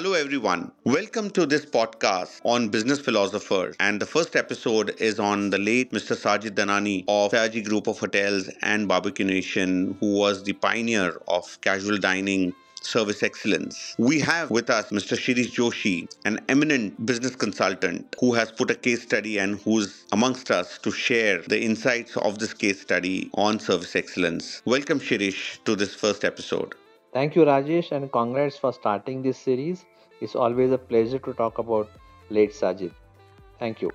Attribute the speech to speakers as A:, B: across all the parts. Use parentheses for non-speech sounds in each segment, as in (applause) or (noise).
A: Hello, everyone. Welcome to this podcast on business philosophers. And the first episode is on the late Mr. Sajid Dhanani of Sayaji Group of Hotels and Barbeque Nation, who was the pioneer of casual dining service excellence. We have with us Mr. Shirish Joshi, an eminent business consultant who has put a case study and who's amongst us to share the insights of this case study on service excellence. Welcome, Shirish, to this first episode.
B: Thank you, Rajesh, and congrats for starting this series. It's always a pleasure to talk about late Sajid. Thank you.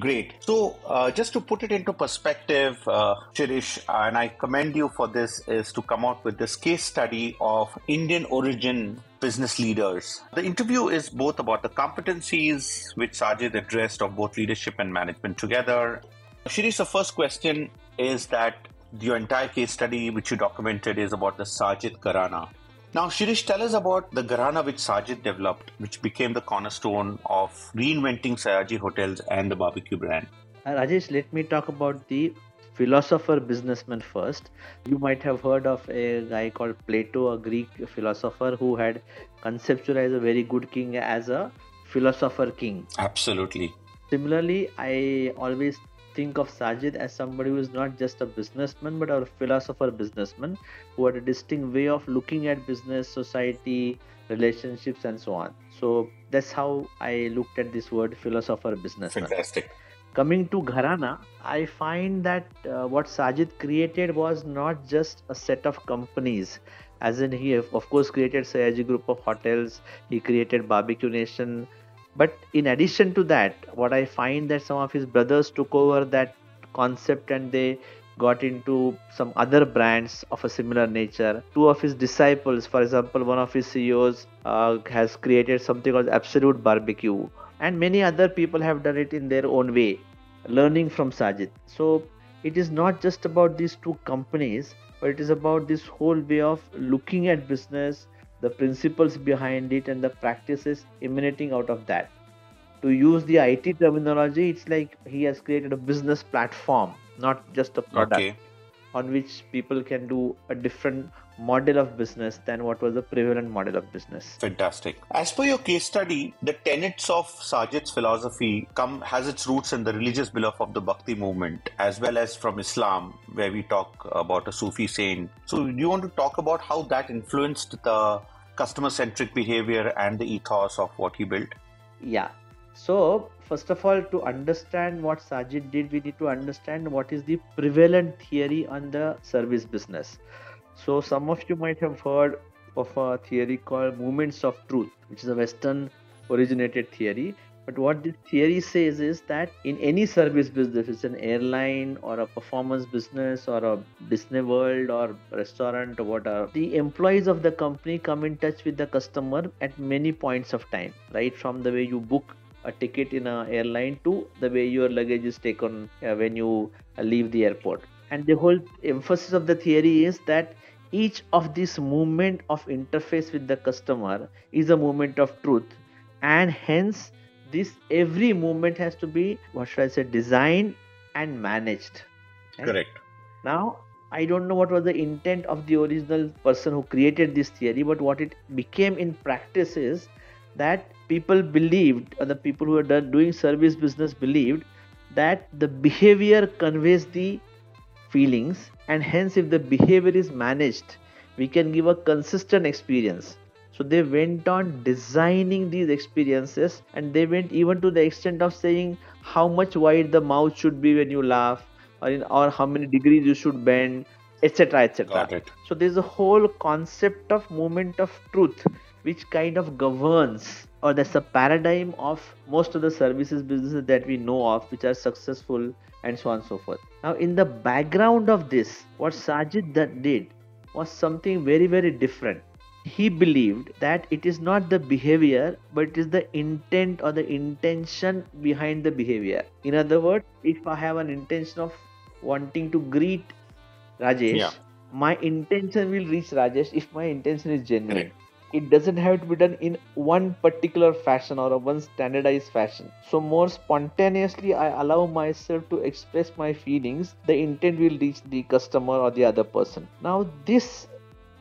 A: Great. So, uh, just to put it into perspective, uh, Shirish, and I commend you for this, is to come out with this case study of Indian origin business leaders. The interview is both about the competencies which Sajid addressed of both leadership and management together. Shirish, the first question is that your entire case study which you documented is about the Sajid Gharana. Now, Shirish, tell us about the Gharana which Sajid developed, which became the cornerstone of reinventing Sayaji Hotels and the barbecue brand.
B: Uh, Rajesh, let me talk about the philosopher businessman first. You might have heard of a guy called Plato, a Greek philosopher who had conceptualized a very good king as a philosopher king.
A: Absolutely.
B: Similarly, I always think of Sajid as somebody who is not just a businessman but a philosopher businessman who had a distinct way of looking at business, society, relationships, and so on. So that's how I looked at this word philosopher businessman.
A: Fantastic.
B: Coming to Gharana, I find that uh, what Sajid created was not just a set of companies, as in he, of course, created Sayaji Group of Hotels, he created Barbeque Nation, but in addition to that what i find that some of his brothers took over that concept and they got into some other brands of a similar nature. Two of his disciples for example one of his ceos uh, has created something called absolute barbecue. And many other people have done it in their own way learning from sajid. So it is not just about these two companies but it is about this whole way of looking at business the principles behind it and the practices emanating out of that to use the IT terminology, it's like he has created a business platform, not just a product okay. on which people can do a different model of business than what was the prevalent model of business.
A: Fantastic. As per your case study, the tenets of Sajid's philosophy come has its roots in the religious belief of the Bhakti movement, as well as from Islam, where we talk about a Sufi saint. So, do you want to talk about how that influenced the customer centric behavior and the ethos of what he built?
B: Yeah. So, first of all, to understand what Sajid did, we need to understand what is the prevalent theory on the service business. So, some of you might have heard of a theory called movements of truth, which is a Western originated theory but what the theory says is that in any service business, it's an airline or a performance business or a Disney World or restaurant or whatever, the employees of the company come in touch with the customer at many points of time, right? From the way you book a ticket in an airline to the way your luggage is taken uh, when you leave the airport. And the whole emphasis of the theory is that each of this movement of interface with the customer is a movement of truth. And hence this every movement has to be what should i say designed and managed.
A: Right? correct.
B: Now i don't know what was the intent of the original person who created this theory but what it became in practice is that people believed or the people who are doing service business believed that the behavior conveys the feelings and hence if the behavior is managed we can give a consistent experience. So they went on designing these experiences and they went even to the extent of saying how much wide the mouth should be when you laugh or, in, or how many degrees you should bend, etc. etc. So there's a whole concept of moment of truth which kind of governs or that's a paradigm of most of the services businesses that we know of which are successful and so on and so forth. Now in the background of this, what Sajid that did was something very very different he believed that it is not the behavior but it is the intent or the intention behind the behavior in other words if i have an intention of wanting to greet rajesh yeah. my intention will reach rajesh if my intention is genuine right. it doesn't have to be done in one particular fashion or a one standardized fashion so more spontaneously i allow myself to express my feelings the intent will reach the customer or the other person now this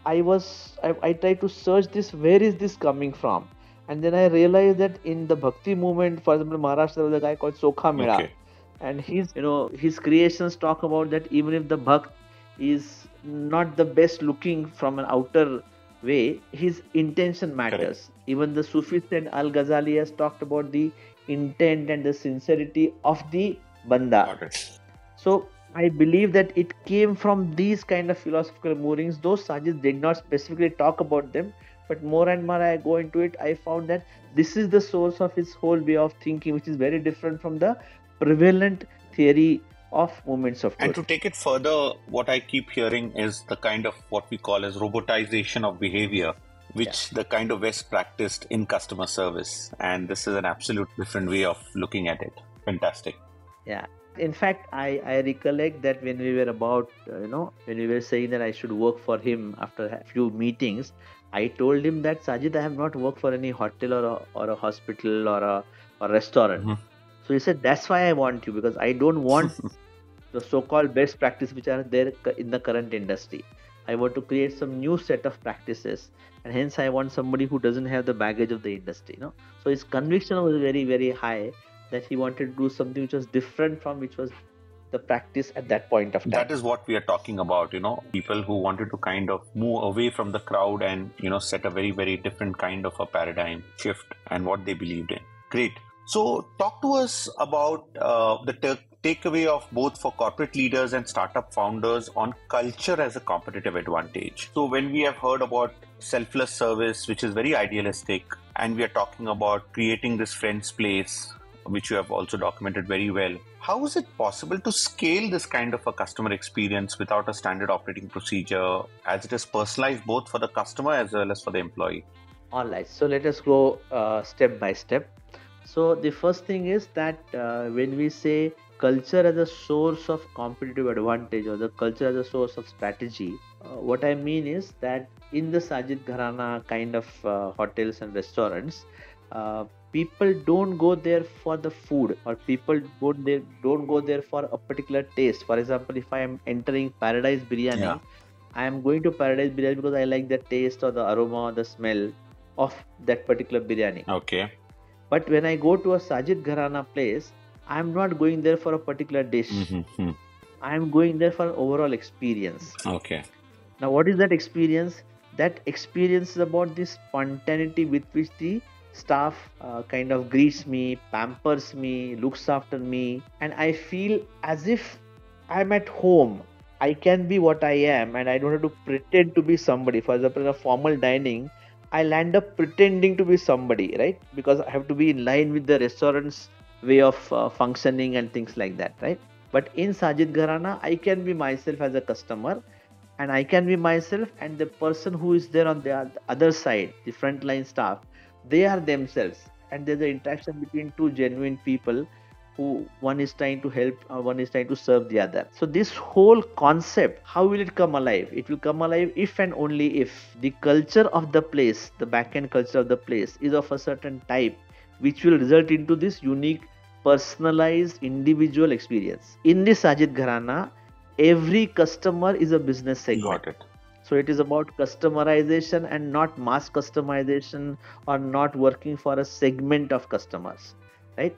B: I was I, I tried to search this where is this coming from And then I realized that in the Bhakti movement, for example, Maharashtra, there was a guy called Chokha Mela.
A: Okay.
B: And his, you know, his creations talk about that even if the Bhakt is not the best looking from an outer way, his intention matters. Even the Sufi saint Al Ghazali has talked about the intent and the sincerity of the Banda. So I believe that it came from these kind of philosophical moorings. Those Sajid did not specifically talk about them, but more and more I go into it, I found that this is the source of his whole way of thinking, which is very different from the prevalent theory of movements of
A: And to take it further, what I keep hearing is the kind of what we call as robotization of behavior, which the kind of West practiced in customer service. And this is an absolute different way of looking at it. Fantastic.
B: Yeah. In fact, I, I recollect that when we were about, uh, you know, when we were saying that I should work for him after a few meetings, I told him that Sajid, I have not worked for any hotel or a, or a hospital or a, or restaurant.
A: Mhm.
B: So he said, that's why I want you because I don't want (laughs) the so-called best practice which are there in the current industry. I want to create some new set of practices, and hence I want somebody who doesn't have the baggage of the industry. You know, so his conviction was very very high that he wanted to do something which was different from which was the practice at that point of time.
A: That is what we are talking about, you know, people who wanted to kind of move away from the crowd and, you know, set a very, very different kind of a paradigm shift and what they believed in. Great. So, talk to us about uh, the takeaway of both for corporate leaders and startup founders on culture as a competitive advantage. So, when we have heard about selfless service, which is very idealistic, and we are talking about creating this friend's place, which you have also documented very well. How is it possible to scale this kind of a customer experience without a standard operating procedure as it is personalized both for the customer as well as for the employee?
B: All right, so let us go uh, step by step. So, the first thing is that uh, when we say culture as a source of competitive advantage or the culture as a source of strategy, uh, what I mean is that in the Sajid Gharana kind of uh, hotels and restaurants, uh, people don't go there for the food or people don't, there, don't go there for a particular taste. For example, if I am entering Paradise Biryani,
A: Yeah.
B: I am going to Paradise Biryani because I like the taste or the aroma or the smell of that particular biryani.
A: Okay.
B: But when I go to a Sajid Gharana place, I am not going there for a particular dish.
A: Mm-hmm.
B: I am going there for an overall experience.
A: Okay.
B: Now, what is that experience? That experience is about the spontaneity with which the staff uh, kind of greets me, pampers me, looks after me, and I feel as if I'm at home. I can be what I am, and I don't have to pretend to be somebody. For example, in a formal dining, I land up pretending to be somebody, right? Because I have to be in line with the restaurant's way of uh, functioning and things like that, right? But in Sajid Gharana, I can be myself as a customer and I can be myself, and the person who is there on the other side, the frontline staff, they are themselves, and there's an interaction between two genuine people who one is trying to help, uh, one is trying to serve the other. So, this whole concept, how will it come alive? It will come alive if and only if the culture of the place, the back end culture of the place, is of a certain type, which will result into this unique, personalized, individual experience. In this Sajid Gharana, every customer is a business segment.
A: Got it.
B: So it is about customerization and not mass customization or not working for a segment of customers, right?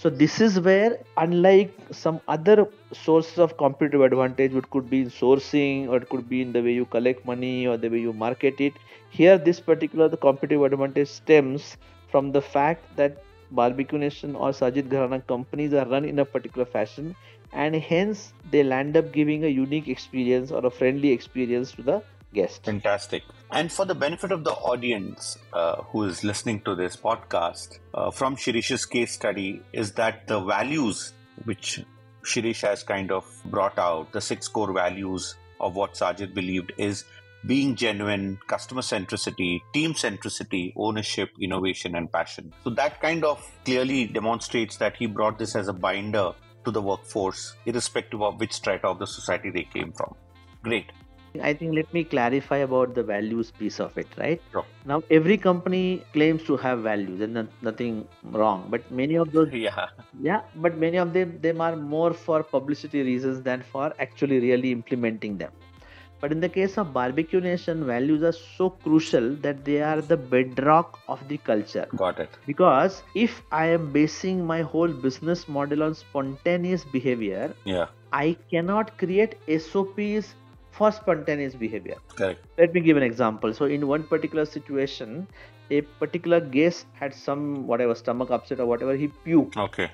B: So this is where, unlike some other sources of competitive advantage, which could be in sourcing or it could be in the way you collect money or the way you market it, here this particular the competitive advantage stems from the fact that Barbeque Nation or Sajid Gharana companies are run in a particular fashion and hence they'll end up giving a unique experience or a friendly experience to the guest.
A: Fantastic. And for the benefit of the audience uh, who is listening to this podcast, uh, from Shirish's case study, is that the values which Shirish has kind of brought out, the six core values of what Sajid believed is being genuine, customer centricity, team centricity, ownership, innovation, and passion. So that kind of clearly demonstrates that he brought this as a binder to the workforce, irrespective of which strata of the society they came from. Great.
B: I think let me clarify about the values piece of it, right?
A: Sure.
B: Now, every company claims to have values, and nothing wrong. But many of those,
A: Yeah.
B: yeah, but many of them them are more for publicity reasons than for actually really implementing them. But in the case of Barbeque Nation, values are so crucial that they are the bedrock of the culture.
A: Got it.
B: Because if I am basing my whole business model on spontaneous behavior,
A: Yeah.
B: I cannot create SOPs for spontaneous behavior.
A: Correct.
B: Let me give an example. So, in one particular situation, a particular guest had some whatever stomach upset or whatever, he puked.
A: Okay.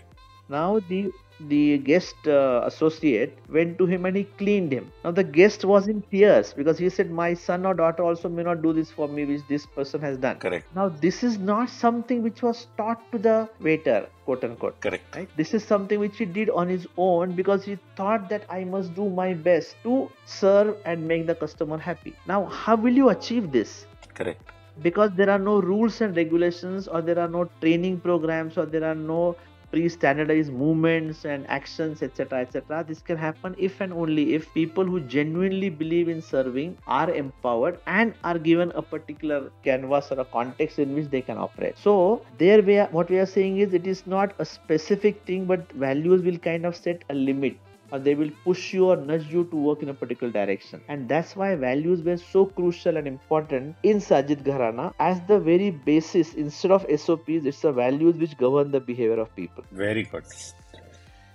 B: Now, the the guest uh, associate went to him and he cleaned him. Now, the guest was in tears because he said, My son or daughter also may not do this for me, which this person has done.
A: Correct.
B: Now, this is not something which was taught to the waiter, quote unquote.
A: Correct.
B: Right? This is something which he did on his own because he thought that I must do my best to serve and make the customer happy. Now, how will you achieve this?
A: Correct.
B: Because there are no rules and regulations, or there are no training programs, or there are no pre-standardized movements and actions etc etc this can happen if and only if people who genuinely believe in serving are empowered and are given a particular canvas or a context in which they can operate. So there we are what we are saying is it is not a specific thing but values will kind of set a limit or they will push you or nudge you to work in a particular direction. And that's why values were so crucial and important in Sajid Gharana as the very basis. Instead of SOPs, it's the values which govern the behavior of people.
A: Very good.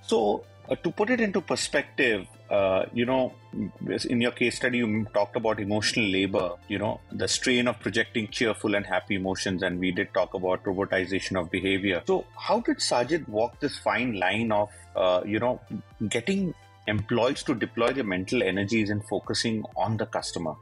A: So, uh, to put it into perspective, uh, you know, in your case study, you talked about emotional labor, you know, the strain of projecting cheerful and happy emotions, and we did talk about robotization of behavior. So, how did Sajid walk this fine line of, uh, you know, getting employees to deploy their mental energies and focusing on the customer?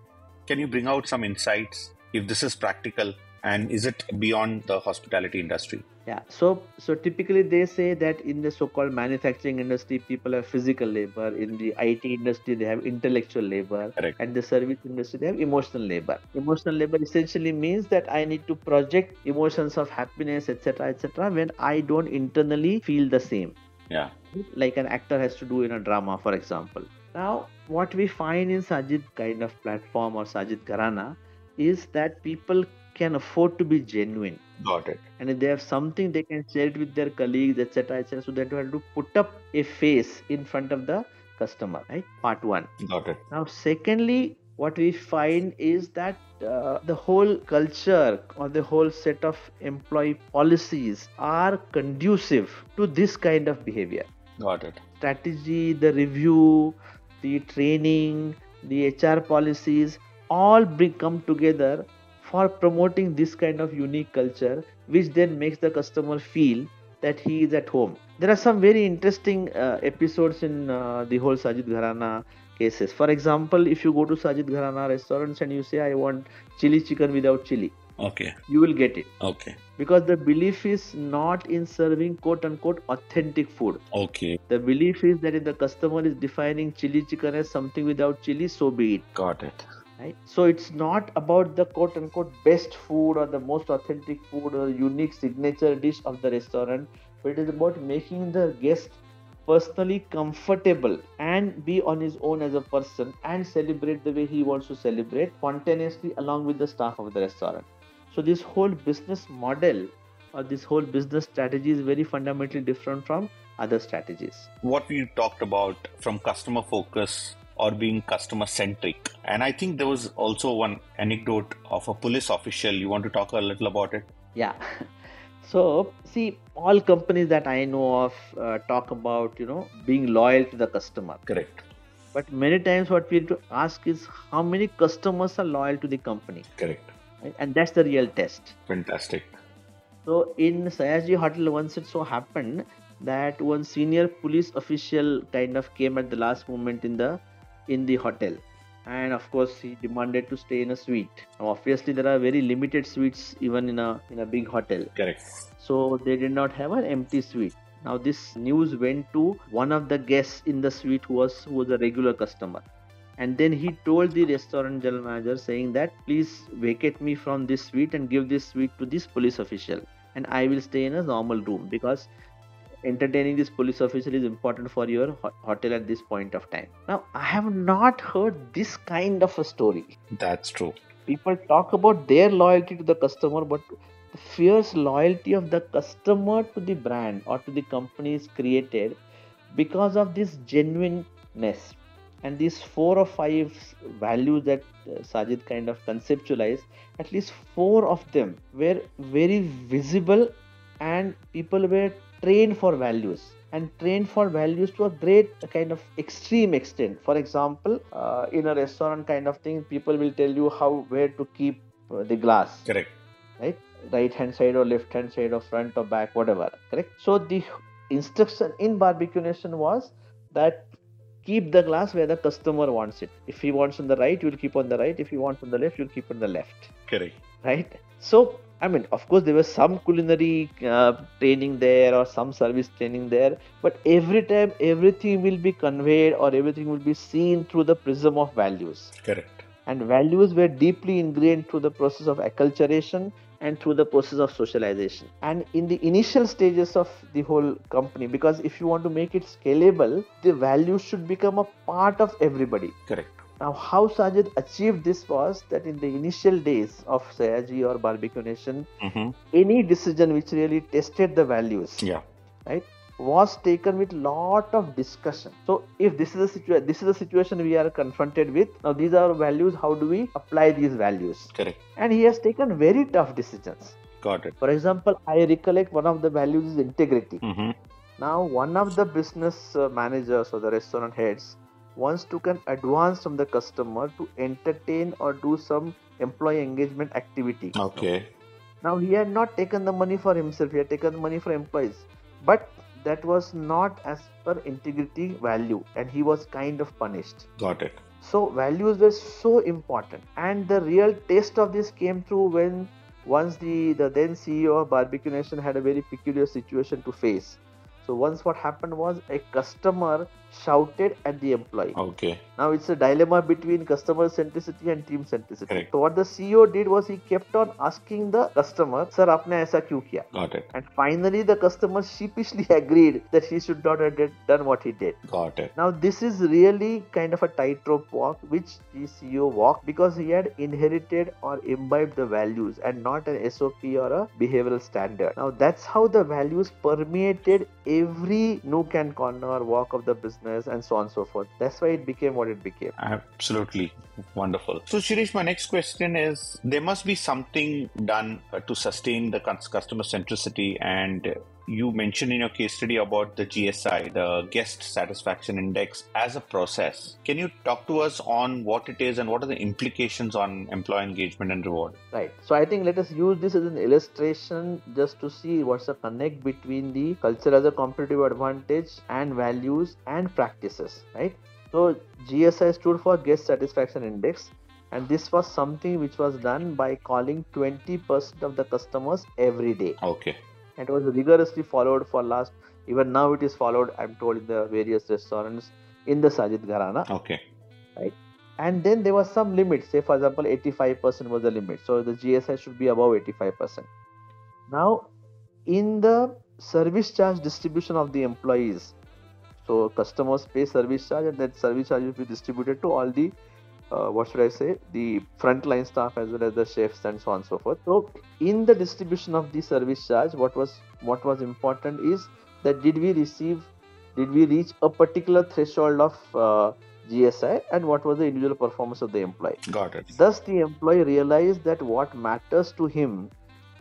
A: Can you bring out some insights if this is practical and is it beyond the hospitality industry?
B: Yeah, so so typically they say that in the so-called manufacturing industry, people have physical labor. In the IT industry, they have intellectual labor,
A: Correct.
B: and the service industry, they have emotional labor. Emotional labor essentially means that I need to project emotions of happiness, etc., etc., when I don't internally feel the same
A: Yeah.
B: like an actor has to do in a drama, for example. Now, what we find in Sajid kind of platform or Sajid Gharana is that people can afford to be genuine.
A: Got it.
B: And if they have something, they can share it with their colleagues, etc., etc. So they don't have to put up a face in front of the customer. Right? Part one.
A: Got it.
B: Now, secondly, what we find is that uh, the whole culture or the whole set of employee policies are conducive to this kind of behavior.
A: Got it.
B: Strategy, the review, the training, the HR policies all bring come together for promoting this kind of unique culture, which then makes the customer feel that he is at home. There are some very interesting uh, episodes in uh, the whole Sajid Gharana cases. For example, if you go to Sajid Gharana restaurants and you say, I want chili chicken without chili,
A: Okay.
B: you will get it.
A: Okay.
B: Because the belief is not in serving quote unquote authentic food.
A: Okay.
B: The belief is that if the customer is defining chili chicken as something without chili, so be it.
A: Got it.
B: Right? So it's not about the quote unquote best food or the most authentic food or unique signature dish of the restaurant, but it is about making the guest personally comfortable and be on his own as a person and celebrate the way he wants to celebrate spontaneously along with the staff of the restaurant. So this whole business model or this whole business strategy is very fundamentally different from other strategies.
A: What we talked about from customer focus or being customer centric. And I think there was also one anecdote of a police official. You want to talk a little about it?
B: Yeah. (laughs) So, see, all companies that I know of uh, talk about, you know, being loyal to the customer.
A: Correct.
B: But many times, what we need to ask is how many customers are loyal to the company,
A: Correct.
B: right? and that's the real test.
A: Fantastic.
B: So, in Sayaji Hotel, once it so happened that one senior police official kind of came at the last moment in the in the hotel, and of course he demanded to stay in a suite. Now, obviously, there are very limited suites even in a in a big hotel.
A: Correct.
B: so they did not have an empty suite now this news went to one of the guests in the suite who was who was a regular customer and then he told the restaurant general manager saying that please vacate me from this suite and give this suite to this police official and i will stay in a normal room because entertaining this police officer is important for your ho- hotel at this point of time. Now i have not heard this kind of a story.
A: That's true.
B: people talk about their loyalty to the customer but the fierce loyalty of the customer to the brand or to the company is created because of this genuineness And these four or five values that uh, Sajid kind of conceptualized, at least four of them were very visible and people were trained for values and trained for values to a great kind of extreme extent. For example, uh, in a restaurant kind of thing, people will tell you how where to keep uh, the glass.
A: Correct.
B: Right, right hand side or left hand side or front or back, whatever. Correct. So the instruction in barbecue nation was that keep the glass where the customer wants it. If he wants on the right, you'll keep on the right. If he wants on the left, you'll keep on the left.
A: Correct.
B: Right. So I mean, of course, there was some culinary uh, training there or some service training there, but every time everything will be conveyed or everything will be seen through the prism of values.
A: Correct.
B: And values were deeply ingrained through the process of acculturation and through the process of socialization. And in the initial stages of the whole company, because if you want to make it scalable, the values should become a part of everybody.
A: Correct.
B: Now, how Sajid achieved this was that in the initial days of Sayaji or Barbeque Nation,
A: Mm-hmm.
B: any decision which really tested the values,
A: Yeah.
B: right, was taken with lot of discussion. So, if this is a situation, this is a situation we are confronted with. Now, these are values. How do we apply these values?
A: Correct.
B: And he has taken very tough decisions.
A: Got it.
B: For example, I recollect one of the values is integrity.
A: Mm-hmm.
B: Now, one of the business uh, managers or the restaurant heads once to can advance from the customer to entertain or do some employee engagement activity.
A: Okay.
B: Now, he had not taken the money for himself, he had taken the money for employees. But that was not as per integrity value, and he was kind of punished.
A: Got it.
B: So, values were so important, and the real taste of this came through when once the, the then CEO of Barbeque Nation had a very peculiar situation to face. So, once what happened was a customer shouted at the employee.
A: Okay.
B: Now it's a dilemma between customer centricity and team centricity.
A: Correct.
B: So what the CEO did was he kept on asking the customer, "Sir, आपने ऐसा क्यों किया?"
A: Got it.
B: And finally, the customer sheepishly (laughs) agreed that he should not have did- done what he did.
A: Got it.
B: Now this is really kind of a tightrope walk which the CEO walked because he had inherited or imbibed the values and not an SOP or a behavioral standard. Now that's how the values permeated every nook and corner, walk of the business, and so on and so forth. That's why it became what it became.
A: Absolutely wonderful. So, Shirish, my next question is there must be something done uh, to sustain the customer centricity. And you mentioned in your case study about the GSI, the Guest Satisfaction Index, as a process. Can you talk to us on what it is and what are the implications on employee engagement and reward?
B: Right. So I think let us use this as an illustration just to see what's the connect between the culture as a competitive advantage and values and practices. Right. So GSI stood for Guest Satisfaction Index, and this was something which was done by calling 20% of the customers every day.
A: Okay.
B: And it was rigorously followed for last. Even now it is followed. I'm told in the various restaurants in the Sajid Gharana
A: Okay. Right.
B: And then there was some limit say for example 85% was the limit so the gsi should be above 85% now in the service charge distribution of the employees so customers pay service charge and that service charge will be distributed to all the uh, what should i say the frontline staff as well as the chefs and so on and so forth so in the distribution of the service charge what was what was important is that did we receive did we reach a particular threshold of uh, GSI and what was the individual performance of the employee.
A: Got it.
B: Thus, the employee realized that what matters to him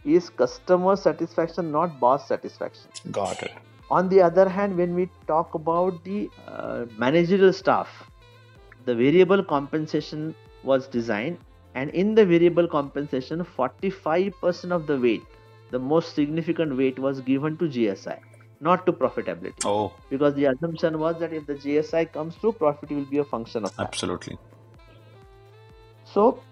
B: is customer satisfaction, not boss satisfaction.
A: Got it.
B: On the other hand, when we talk about the uh, managerial staff, the variable compensation was designed, and in the variable compensation, 45% of the weight, the most significant weight, was given to GSI, not to profitability
A: Oh,
B: because the assumption was that if the GSI comes through, profit will be a function of that.
A: absolutely.
B: So,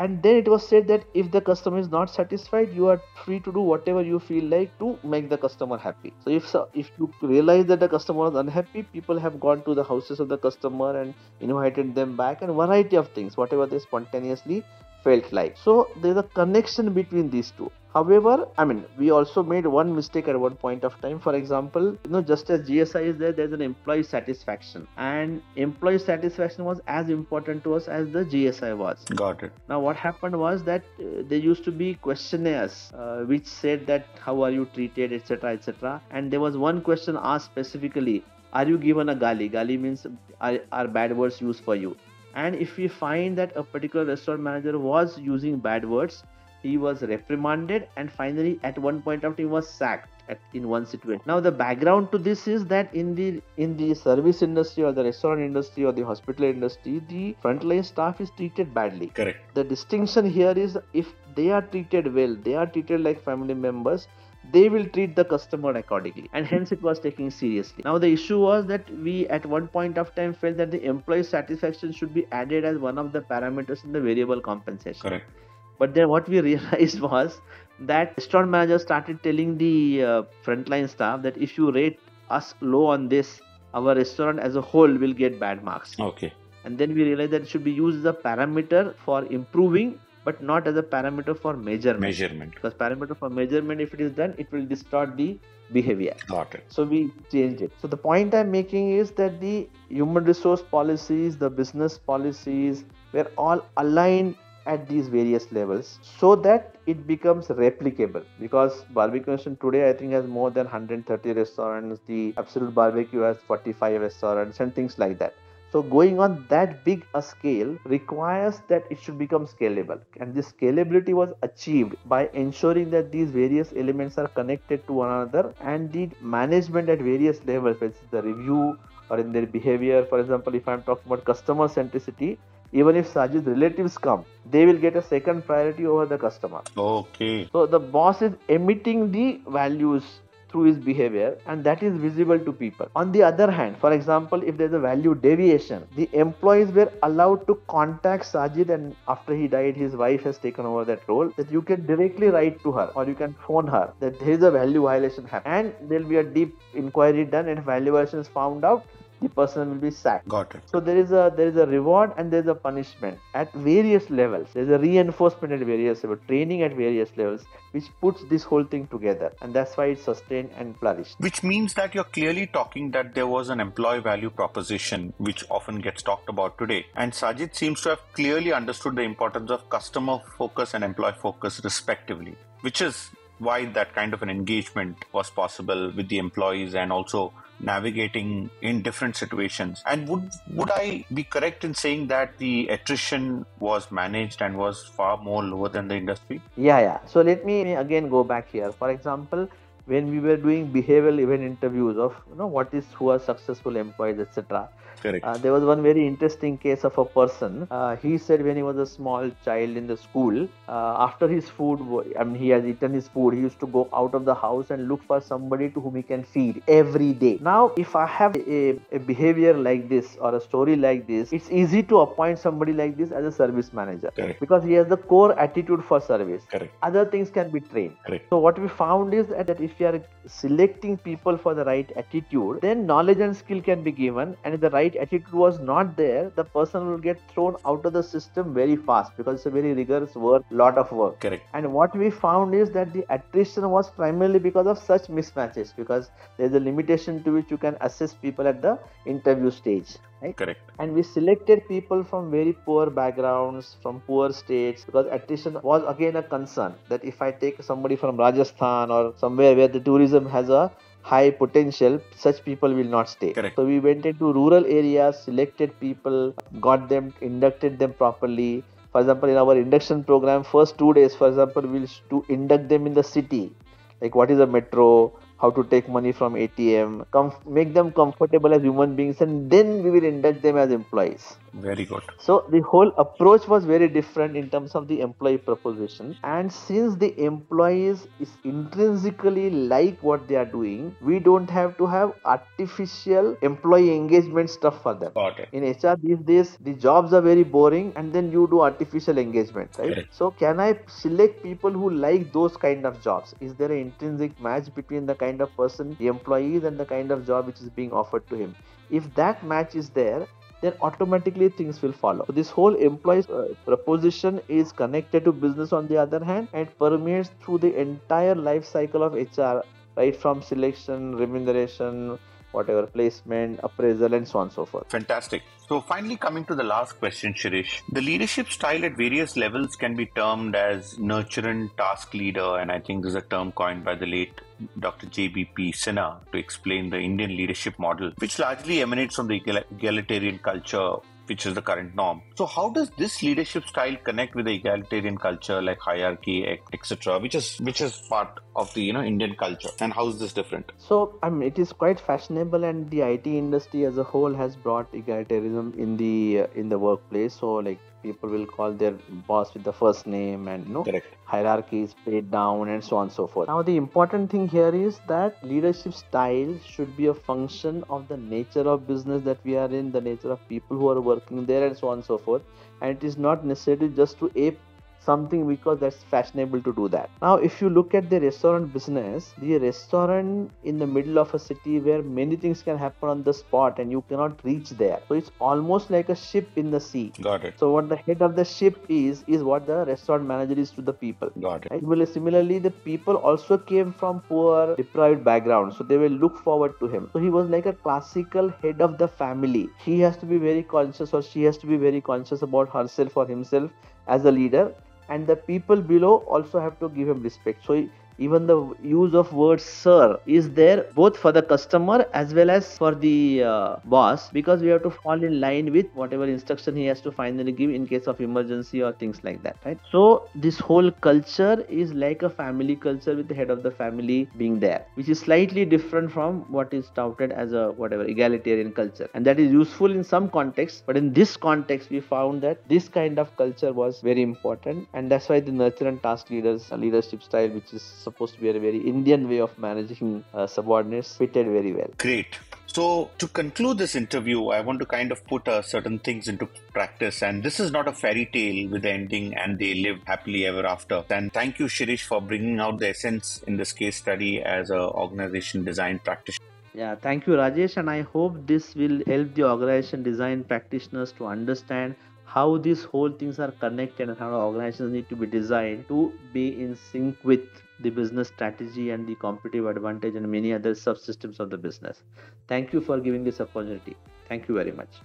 B: and then it was said that if the customer is not satisfied, you are free to do whatever you feel like to make the customer happy. So, if so, if you realize that the customer is unhappy, people have gone to the houses of the customer and invited them back, and variety of things, whatever they spontaneously felt like. So, there's a connection between these two. However, I mean, we also made one mistake at one point of time. For example, you know, just as GSI is there, there's an employee satisfaction, and employee satisfaction was as important to us as the GSI was.
A: Got it.
B: Now, what happened was that uh, there used to be questionnaires uh, which said that how are you treated, etc., etc. And there was one question asked specifically are you given a gali gali means are, are bad words used for you and if we find that a particular restaurant manager was using bad words he was reprimanded and finally at one point of time was sacked at, in one situation. Now the background to this is that in the in the service industry or the restaurant industry or the hospital industry the frontline staff is treated badly.
A: Correct.
B: The distinction here is if they are treated well they are treated like family members they will treat the customer accordingly. And hence it was taken seriously. Now the issue was that we at one point of time felt that the employee satisfaction should be added as one of the parameters in the variable compensation.
A: Correct.
B: But then what we (laughs) realized was that restaurant manager started telling the uh, frontline staff that if you rate us low on this our restaurant as a whole will get bad marks.
A: Okay.
B: And then we realized that it should be used as a parameter for improving but not as a parameter for measurement.
A: Measurement.
B: Because parameter for measurement if it is done it will distort the behavior.
A: Got it.
B: So we changed it. So the point i'm making is that the human resource policies the business policies were all aligned at these various levels so that it becomes replicable. Because barbecue nation today i think has more than 130 restaurants. The absolute barbecue has 45 restaurants and things like that so going on that big a scale requires that it should become scalable and this scalability was achieved by ensuring that these various elements are connected to one another and the management at various levels whether it's the review or in their behavior for example if i'm talking about customer centricity even if Sajid's relatives come, they will get a second priority over the customer.
A: Okay.
B: So the boss is emitting the values through his behavior and that is visible to people. On the other hand, for example, if there's a value deviation, the employees were allowed to contact Sajid and after he died, his wife has taken over that role that you can directly write to her or you can phone her that there is a value violation happening and there'll be a deep inquiry done and if value is found out, the person will be sacked.
A: Got it.
B: So there is a there is a reward and there is a punishment at various levels. There is a reinforcement at various levels training at various levels which puts this whole thing together. And that's why it sustained and flourished.
A: Which means that you're clearly talking that there was an employee value proposition which often gets talked about today. And sajid seems to have clearly understood the importance of customer focus and employee focus respectively which is why that kind of an engagement was possible with the employees and also navigating in different situations. And would would I be correct in saying that the attrition was managed and was far more lower than the industry?
B: Yeah, yeah. So let me again go back here. For example, when we were doing behavioral event interviews of you know what is who are successful employees, etc
A: Correct.
B: Uh, there was one very interesting case of a person. Uh, he said when he was a small child in the school, uh, after his food, I mean, he has eaten his food, he used to go out of the house and look for somebody to whom he can feed every day. Now, if I have a, a behavior like this or a story like this, it's easy to appoint somebody like this as a service manager
A: Correct.
B: because he has the core attitude for service.
A: Correct.
B: Other things can be trained.
A: Correct.
B: So, what we found is that if you are selecting people for the right attitude, then knowledge and skill can be given, and the right right attitude was not there, the person will get thrown out of the system very fast because it's a very rigorous work, lot of work.
A: Correct.
B: And what we found is that the attrition was primarily because of such mismatches because there's a limitation to which you can assess people at the interview stage. Right?
A: Correct.
B: And we selected people from very poor backgrounds, from poor states, because attrition was again a concern. That if I take somebody from Rajasthan or somewhere where the tourism has a high potential, such people will not stay.
A: Correct.
B: So we went into rural areas, selected people, got them, inducted them properly. For example, in our induction program, first two days, for example, we'll to induct them in the city, like what is a metro, how to take money from ATM, make them comfortable as human beings, and then we will induct them as employees.
A: Very good.
B: So the whole approach was very different in terms of the employee proposition. And since the employees is intrinsically like what they are doing, we don't have to have artificial employee engagement stuff for them.
A: Got it.
B: In HR these days, the jobs are very boring and then you do artificial engagement, right?
A: Correct.
B: So can I select people who like those kind of jobs? Is there an intrinsic match between the kind of person, the employees and the kind of job which is being offered to him? If that match is there, then automatically things will follow. So this whole employee uh, proposition is connected to business on the other hand and permeates through the entire life cycle of HR, right from selection, remuneration, whatever placement, appraisal, and so on and so forth.
A: Fantastic. So, finally, coming to the last question, Shirish, the leadership style at various levels can be termed as nurturant task leader, and I think this is a term coined by the late Dr. J.B.P. Sinha to explain the Indian leadership model, which largely emanates from the egalitarian culture which is the current norm. So, how does this leadership style connect with the egalitarian culture, like hierarchy, etc., which is which is part of the you know Indian culture, and how is this different?
B: So, I mean, it is quite fashionable, and the IT industry as a whole has brought egalitarianism in the uh, in the workplace. So, like people will call their boss with the first name and you know
A: Correct.
B: hierarchy is paid down and so on and so forth now the important thing here is that leadership style should be a function of the nature of business that we are in the nature of people who are working there and so on and so forth and it is not necessarily just to ape something because that's fashionable to do that. Now, if you look at the restaurant business, the restaurant in the middle of a city where many things can happen on the spot and you cannot reach there. So it's almost like a ship in the sea.
A: Got it.
B: So what the head of the ship is is what the restaurant manager is to the people.
A: Got it.
B: Right? Well, similarly, the people also came from poor, deprived background, so they will look forward to him. So he was like a classical head of the family. He has to be very conscious, or she has to be very conscious about herself or himself as a leader and the people below also have to give him respect. So even the use of word sir is there both for the customer as well as for the uh, boss because we have to fall in line with whatever instruction he has to finally give in case of emergency or things like that right? So this whole culture is like a family culture with the head of the family being there which is slightly different from what is touted as a whatever egalitarian culture. And that is useful in some context but in this context we found that this kind of culture was very important and that's why the nurturant task leaders leadership style which is supposed to be a very Indian way of managing uh, subordinates fitted very well.
A: Great. So, to conclude this interview, I want to kind of put uh, certain things into practice. And this is not a fairy tale with the ending and they live happily ever after. And thank you, Shirish, for bringing out the essence in this case study as an organization design practitioner.
B: Yeah, thank you, Rajesh. And I hope this will help the organization design practitioners to understand how these whole things are connected and how organizations need to be designed to be in sync with the business strategy and the competitive advantage and many other subsystems of the business. Thank you for giving this opportunity. Thank you very much.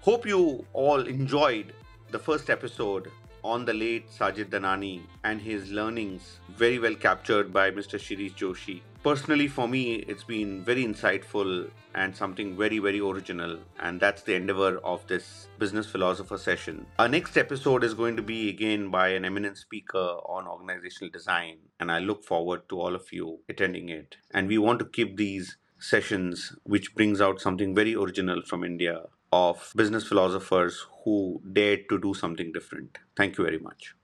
A: Hope you all enjoyed the first episode on the late Sajid Dhanani and his learnings, very well captured by Mr. Shirish Joshi. Personally, for me, it's been very insightful and something very, very original, and that's the endeavor of this business philosopher session. Our next episode is going to be again by an eminent speaker on organizational design, and I look forward to all of you attending it. And we want to keep these sessions, which brings out something very original from India, of business philosophers who dared to do something different. Thank you very much.